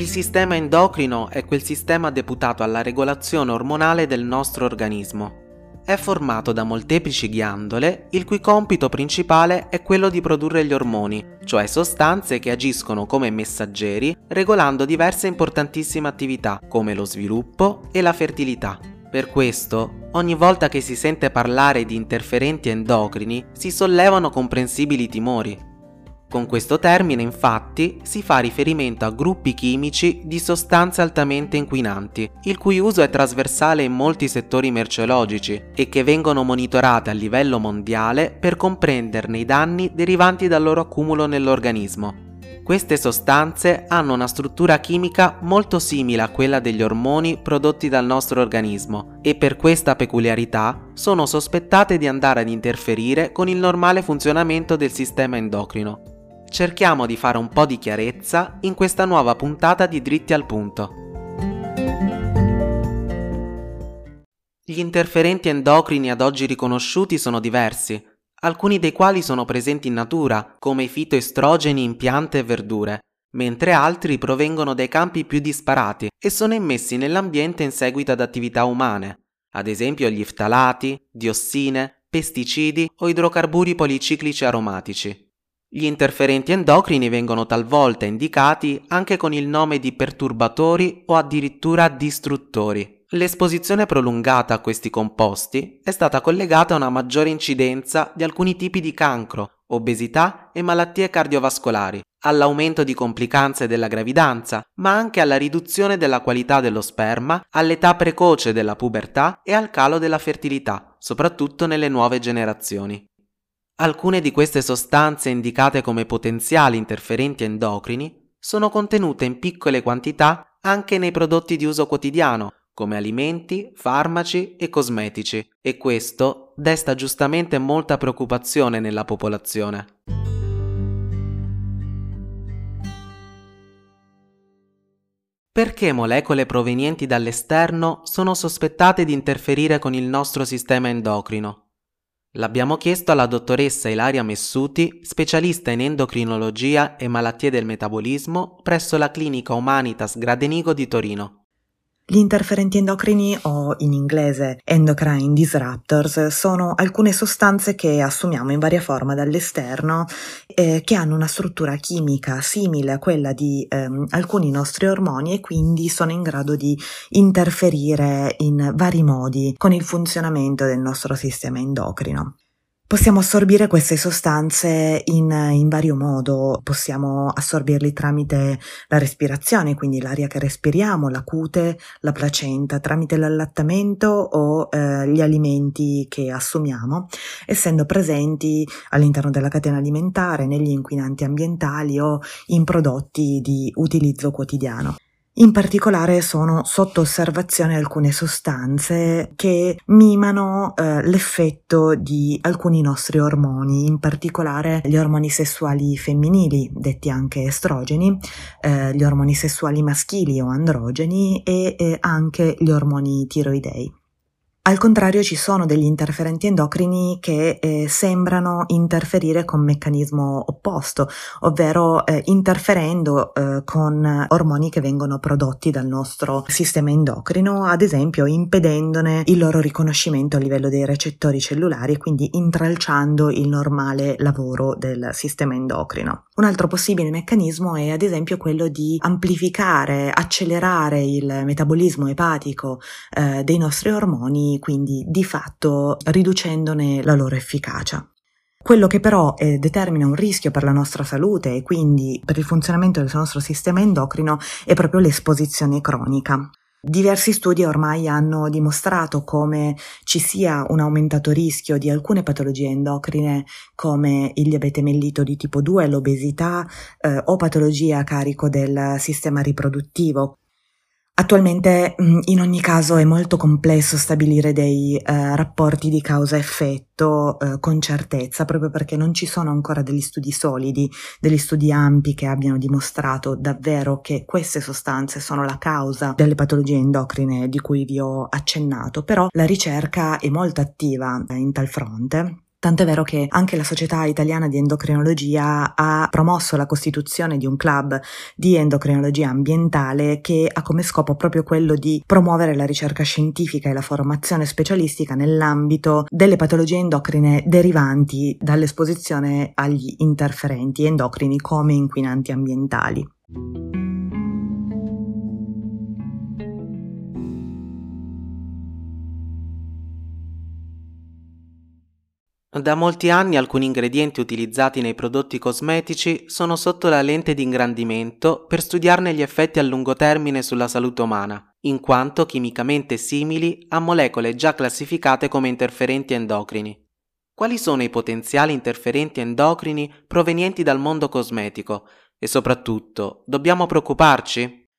Il sistema endocrino è quel sistema deputato alla regolazione ormonale del nostro organismo. È formato da molteplici ghiandole, il cui compito principale è quello di produrre gli ormoni, cioè sostanze che agiscono come messaggeri regolando diverse importantissime attività come lo sviluppo e la fertilità. Per questo, ogni volta che si sente parlare di interferenti endocrini, si sollevano comprensibili timori. Con questo termine infatti si fa riferimento a gruppi chimici di sostanze altamente inquinanti, il cui uso è trasversale in molti settori merceologici e che vengono monitorate a livello mondiale per comprenderne i danni derivanti dal loro accumulo nell'organismo. Queste sostanze hanno una struttura chimica molto simile a quella degli ormoni prodotti dal nostro organismo e per questa peculiarità sono sospettate di andare ad interferire con il normale funzionamento del sistema endocrino cerchiamo di fare un po' di chiarezza in questa nuova puntata di Dritti al Punto. Gli interferenti endocrini ad oggi riconosciuti sono diversi, alcuni dei quali sono presenti in natura, come i fitoestrogeni in piante e verdure, mentre altri provengono dai campi più disparati e sono immessi nell'ambiente in seguito ad attività umane, ad esempio gli ftalati, diossine, pesticidi o idrocarburi policiclici aromatici. Gli interferenti endocrini vengono talvolta indicati anche con il nome di perturbatori o addirittura distruttori. L'esposizione prolungata a questi composti è stata collegata a una maggiore incidenza di alcuni tipi di cancro, obesità e malattie cardiovascolari, all'aumento di complicanze della gravidanza, ma anche alla riduzione della qualità dello sperma, all'età precoce della pubertà e al calo della fertilità, soprattutto nelle nuove generazioni. Alcune di queste sostanze indicate come potenziali interferenti endocrini sono contenute in piccole quantità anche nei prodotti di uso quotidiano, come alimenti, farmaci e cosmetici, e questo desta giustamente molta preoccupazione nella popolazione. Perché molecole provenienti dall'esterno sono sospettate di interferire con il nostro sistema endocrino? L'abbiamo chiesto alla dottoressa Ilaria Messuti, specialista in endocrinologia e malattie del metabolismo presso la clinica Humanitas Gradenigo di Torino. Gli interferenti endocrini o in inglese endocrine disruptors sono alcune sostanze che assumiamo in varia forma dall'esterno eh, che hanno una struttura chimica simile a quella di ehm, alcuni nostri ormoni e quindi sono in grado di interferire in vari modi con il funzionamento del nostro sistema endocrino. Possiamo assorbire queste sostanze in, in, vario modo, possiamo assorbirli tramite la respirazione, quindi l'aria che respiriamo, la cute, la placenta, tramite l'allattamento o eh, gli alimenti che assumiamo, essendo presenti all'interno della catena alimentare, negli inquinanti ambientali o in prodotti di utilizzo quotidiano. In particolare sono sotto osservazione alcune sostanze che mimano eh, l'effetto di alcuni nostri ormoni, in particolare gli ormoni sessuali femminili, detti anche estrogeni, eh, gli ormoni sessuali maschili o androgeni e eh, anche gli ormoni tiroidei. Al contrario ci sono degli interferenti endocrini che eh, sembrano interferire con meccanismo opposto, ovvero eh, interferendo eh, con ormoni che vengono prodotti dal nostro sistema endocrino, ad esempio impedendone il loro riconoscimento a livello dei recettori cellulari e quindi intralciando il normale lavoro del sistema endocrino. Un altro possibile meccanismo è ad esempio quello di amplificare, accelerare il metabolismo epatico eh, dei nostri ormoni quindi di fatto riducendone la loro efficacia. Quello che però eh, determina un rischio per la nostra salute e quindi per il funzionamento del nostro sistema endocrino è proprio l'esposizione cronica. Diversi studi ormai hanno dimostrato come ci sia un aumentato rischio di alcune patologie endocrine come il diabete mellito di tipo 2, l'obesità eh, o patologie a carico del sistema riproduttivo, Attualmente mm, in ogni caso è molto complesso stabilire dei eh, rapporti di causa-effetto eh, con certezza, proprio perché non ci sono ancora degli studi solidi, degli studi ampi che abbiano dimostrato davvero che queste sostanze sono la causa delle patologie endocrine di cui vi ho accennato, però la ricerca è molto attiva in tal fronte Tant'è vero che anche la Società Italiana di Endocrinologia ha promosso la costituzione di un club di endocrinologia ambientale che ha come scopo proprio quello di promuovere la ricerca scientifica e la formazione specialistica nell'ambito delle patologie endocrine derivanti dall'esposizione agli interferenti endocrini come inquinanti ambientali. Da molti anni alcuni ingredienti utilizzati nei prodotti cosmetici sono sotto la lente di ingrandimento per studiarne gli effetti a lungo termine sulla salute umana, in quanto chimicamente simili a molecole già classificate come interferenti endocrini. Quali sono i potenziali interferenti endocrini provenienti dal mondo cosmetico e soprattutto dobbiamo preoccuparci?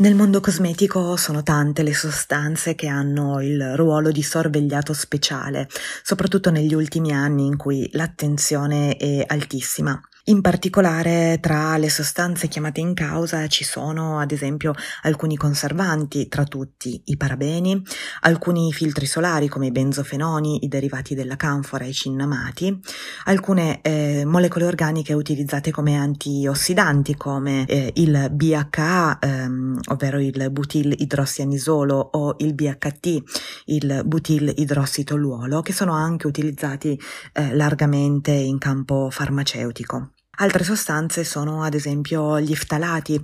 Nel mondo cosmetico sono tante le sostanze che hanno il ruolo di sorvegliato speciale, soprattutto negli ultimi anni in cui l'attenzione è altissima. In particolare tra le sostanze chiamate in causa ci sono ad esempio alcuni conservanti, tra tutti i parabeni, alcuni filtri solari come i benzofenoni, i derivati della canfora e i cinnamati, alcune eh, molecole organiche utilizzate come antiossidanti come eh, il BHA, ehm, ovvero il butil idrossianisolo o il BHT, il butil idrossitoluolo, che sono anche utilizzati eh, largamente in campo farmaceutico. Altre sostanze sono ad esempio gli ftalati,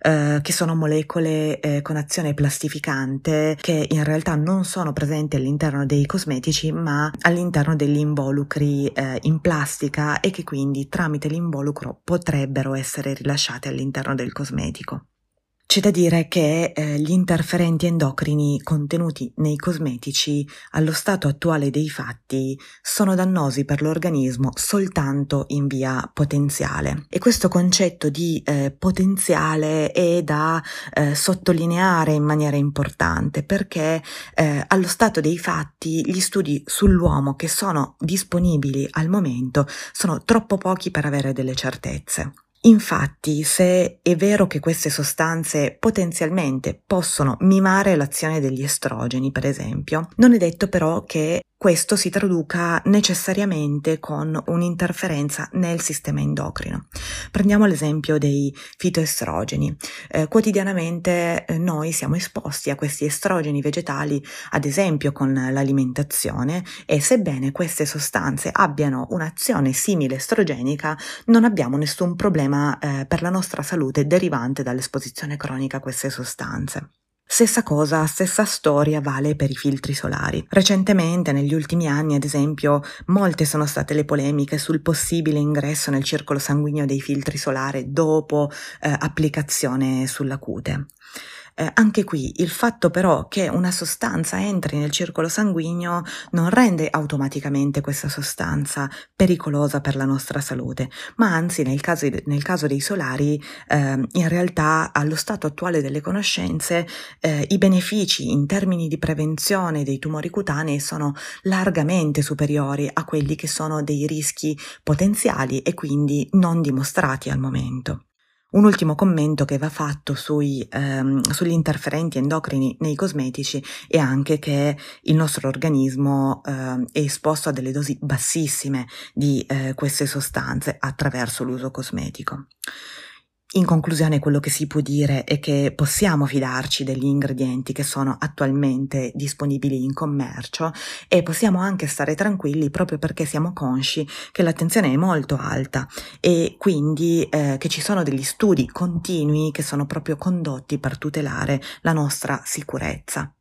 eh, che sono molecole eh, con azione plastificante che in realtà non sono presenti all'interno dei cosmetici ma all'interno degli involucri eh, in plastica e che quindi tramite l'involucro potrebbero essere rilasciate all'interno del cosmetico. C'è da dire che eh, gli interferenti endocrini contenuti nei cosmetici allo stato attuale dei fatti sono dannosi per l'organismo soltanto in via potenziale e questo concetto di eh, potenziale è da eh, sottolineare in maniera importante perché eh, allo stato dei fatti gli studi sull'uomo che sono disponibili al momento sono troppo pochi per avere delle certezze. Infatti, se è vero che queste sostanze potenzialmente possono mimare l'azione degli estrogeni, per esempio, non è detto però che questo si traduca necessariamente con un'interferenza nel sistema endocrino. Prendiamo l'esempio dei fitoestrogeni. Eh, quotidianamente eh, noi siamo esposti a questi estrogeni vegetali, ad esempio con l'alimentazione, e sebbene queste sostanze abbiano un'azione simile estrogenica, non abbiamo nessun problema eh, per la nostra salute derivante dall'esposizione cronica a queste sostanze. Stessa cosa, stessa storia vale per i filtri solari. Recentemente, negli ultimi anni, ad esempio, molte sono state le polemiche sul possibile ingresso nel circolo sanguigno dei filtri solari dopo eh, applicazione sulla cute. Eh, anche qui il fatto però che una sostanza entri nel circolo sanguigno non rende automaticamente questa sostanza pericolosa per la nostra salute, ma anzi nel caso, nel caso dei solari eh, in realtà allo stato attuale delle conoscenze eh, i benefici in termini di prevenzione dei tumori cutanei sono largamente superiori a quelli che sono dei rischi potenziali e quindi non dimostrati al momento. Un ultimo commento che va fatto sui, ehm, sugli interferenti endocrini nei cosmetici è anche che il nostro organismo eh, è esposto a delle dosi bassissime di eh, queste sostanze attraverso l'uso cosmetico. In conclusione, quello che si può dire è che possiamo fidarci degli ingredienti che sono attualmente disponibili in commercio e possiamo anche stare tranquilli proprio perché siamo consci che l'attenzione è molto alta e quindi eh, che ci sono degli studi continui che sono proprio condotti per tutelare la nostra sicurezza.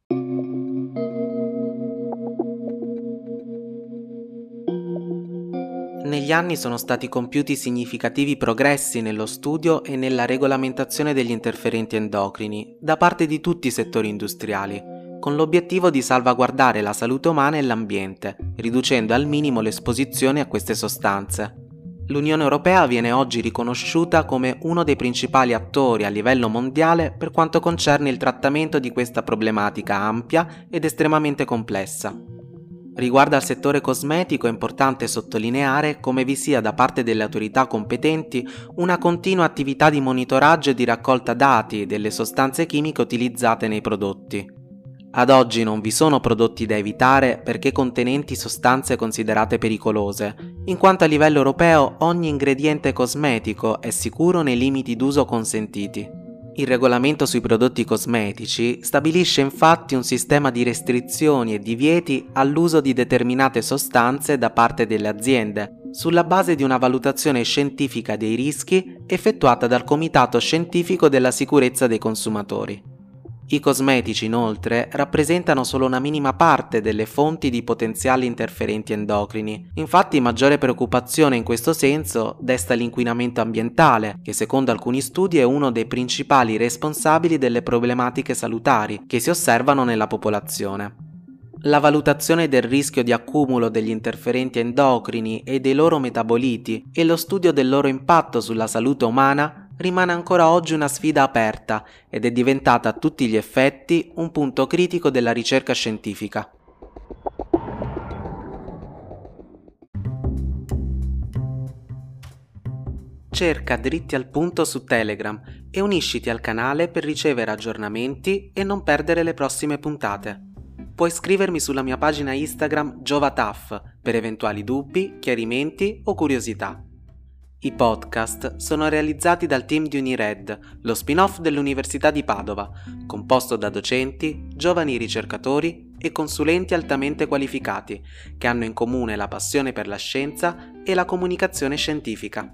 Negli anni sono stati compiuti significativi progressi nello studio e nella regolamentazione degli interferenti endocrini da parte di tutti i settori industriali, con l'obiettivo di salvaguardare la salute umana e l'ambiente, riducendo al minimo l'esposizione a queste sostanze. L'Unione Europea viene oggi riconosciuta come uno dei principali attori a livello mondiale per quanto concerne il trattamento di questa problematica ampia ed estremamente complessa. Riguardo al settore cosmetico è importante sottolineare come vi sia da parte delle autorità competenti una continua attività di monitoraggio e di raccolta dati delle sostanze chimiche utilizzate nei prodotti. Ad oggi non vi sono prodotti da evitare perché contenenti sostanze considerate pericolose, in quanto a livello europeo ogni ingrediente cosmetico è sicuro nei limiti d'uso consentiti. Il regolamento sui prodotti cosmetici stabilisce infatti un sistema di restrizioni e divieti all'uso di determinate sostanze da parte delle aziende, sulla base di una valutazione scientifica dei rischi effettuata dal Comitato Scientifico della Sicurezza dei Consumatori. I cosmetici inoltre rappresentano solo una minima parte delle fonti di potenziali interferenti endocrini, infatti maggiore preoccupazione in questo senso desta l'inquinamento ambientale, che secondo alcuni studi è uno dei principali responsabili delle problematiche salutari che si osservano nella popolazione. La valutazione del rischio di accumulo degli interferenti endocrini e dei loro metaboliti e lo studio del loro impatto sulla salute umana rimane ancora oggi una sfida aperta ed è diventata a tutti gli effetti un punto critico della ricerca scientifica. Cerca dritti al punto su Telegram e unisciti al canale per ricevere aggiornamenti e non perdere le prossime puntate. Puoi scrivermi sulla mia pagina Instagram Giovataff per eventuali dubbi, chiarimenti o curiosità. I podcast sono realizzati dal team di Unired, lo spin-off dell'Università di Padova, composto da docenti, giovani ricercatori e consulenti altamente qualificati, che hanno in comune la passione per la scienza e la comunicazione scientifica.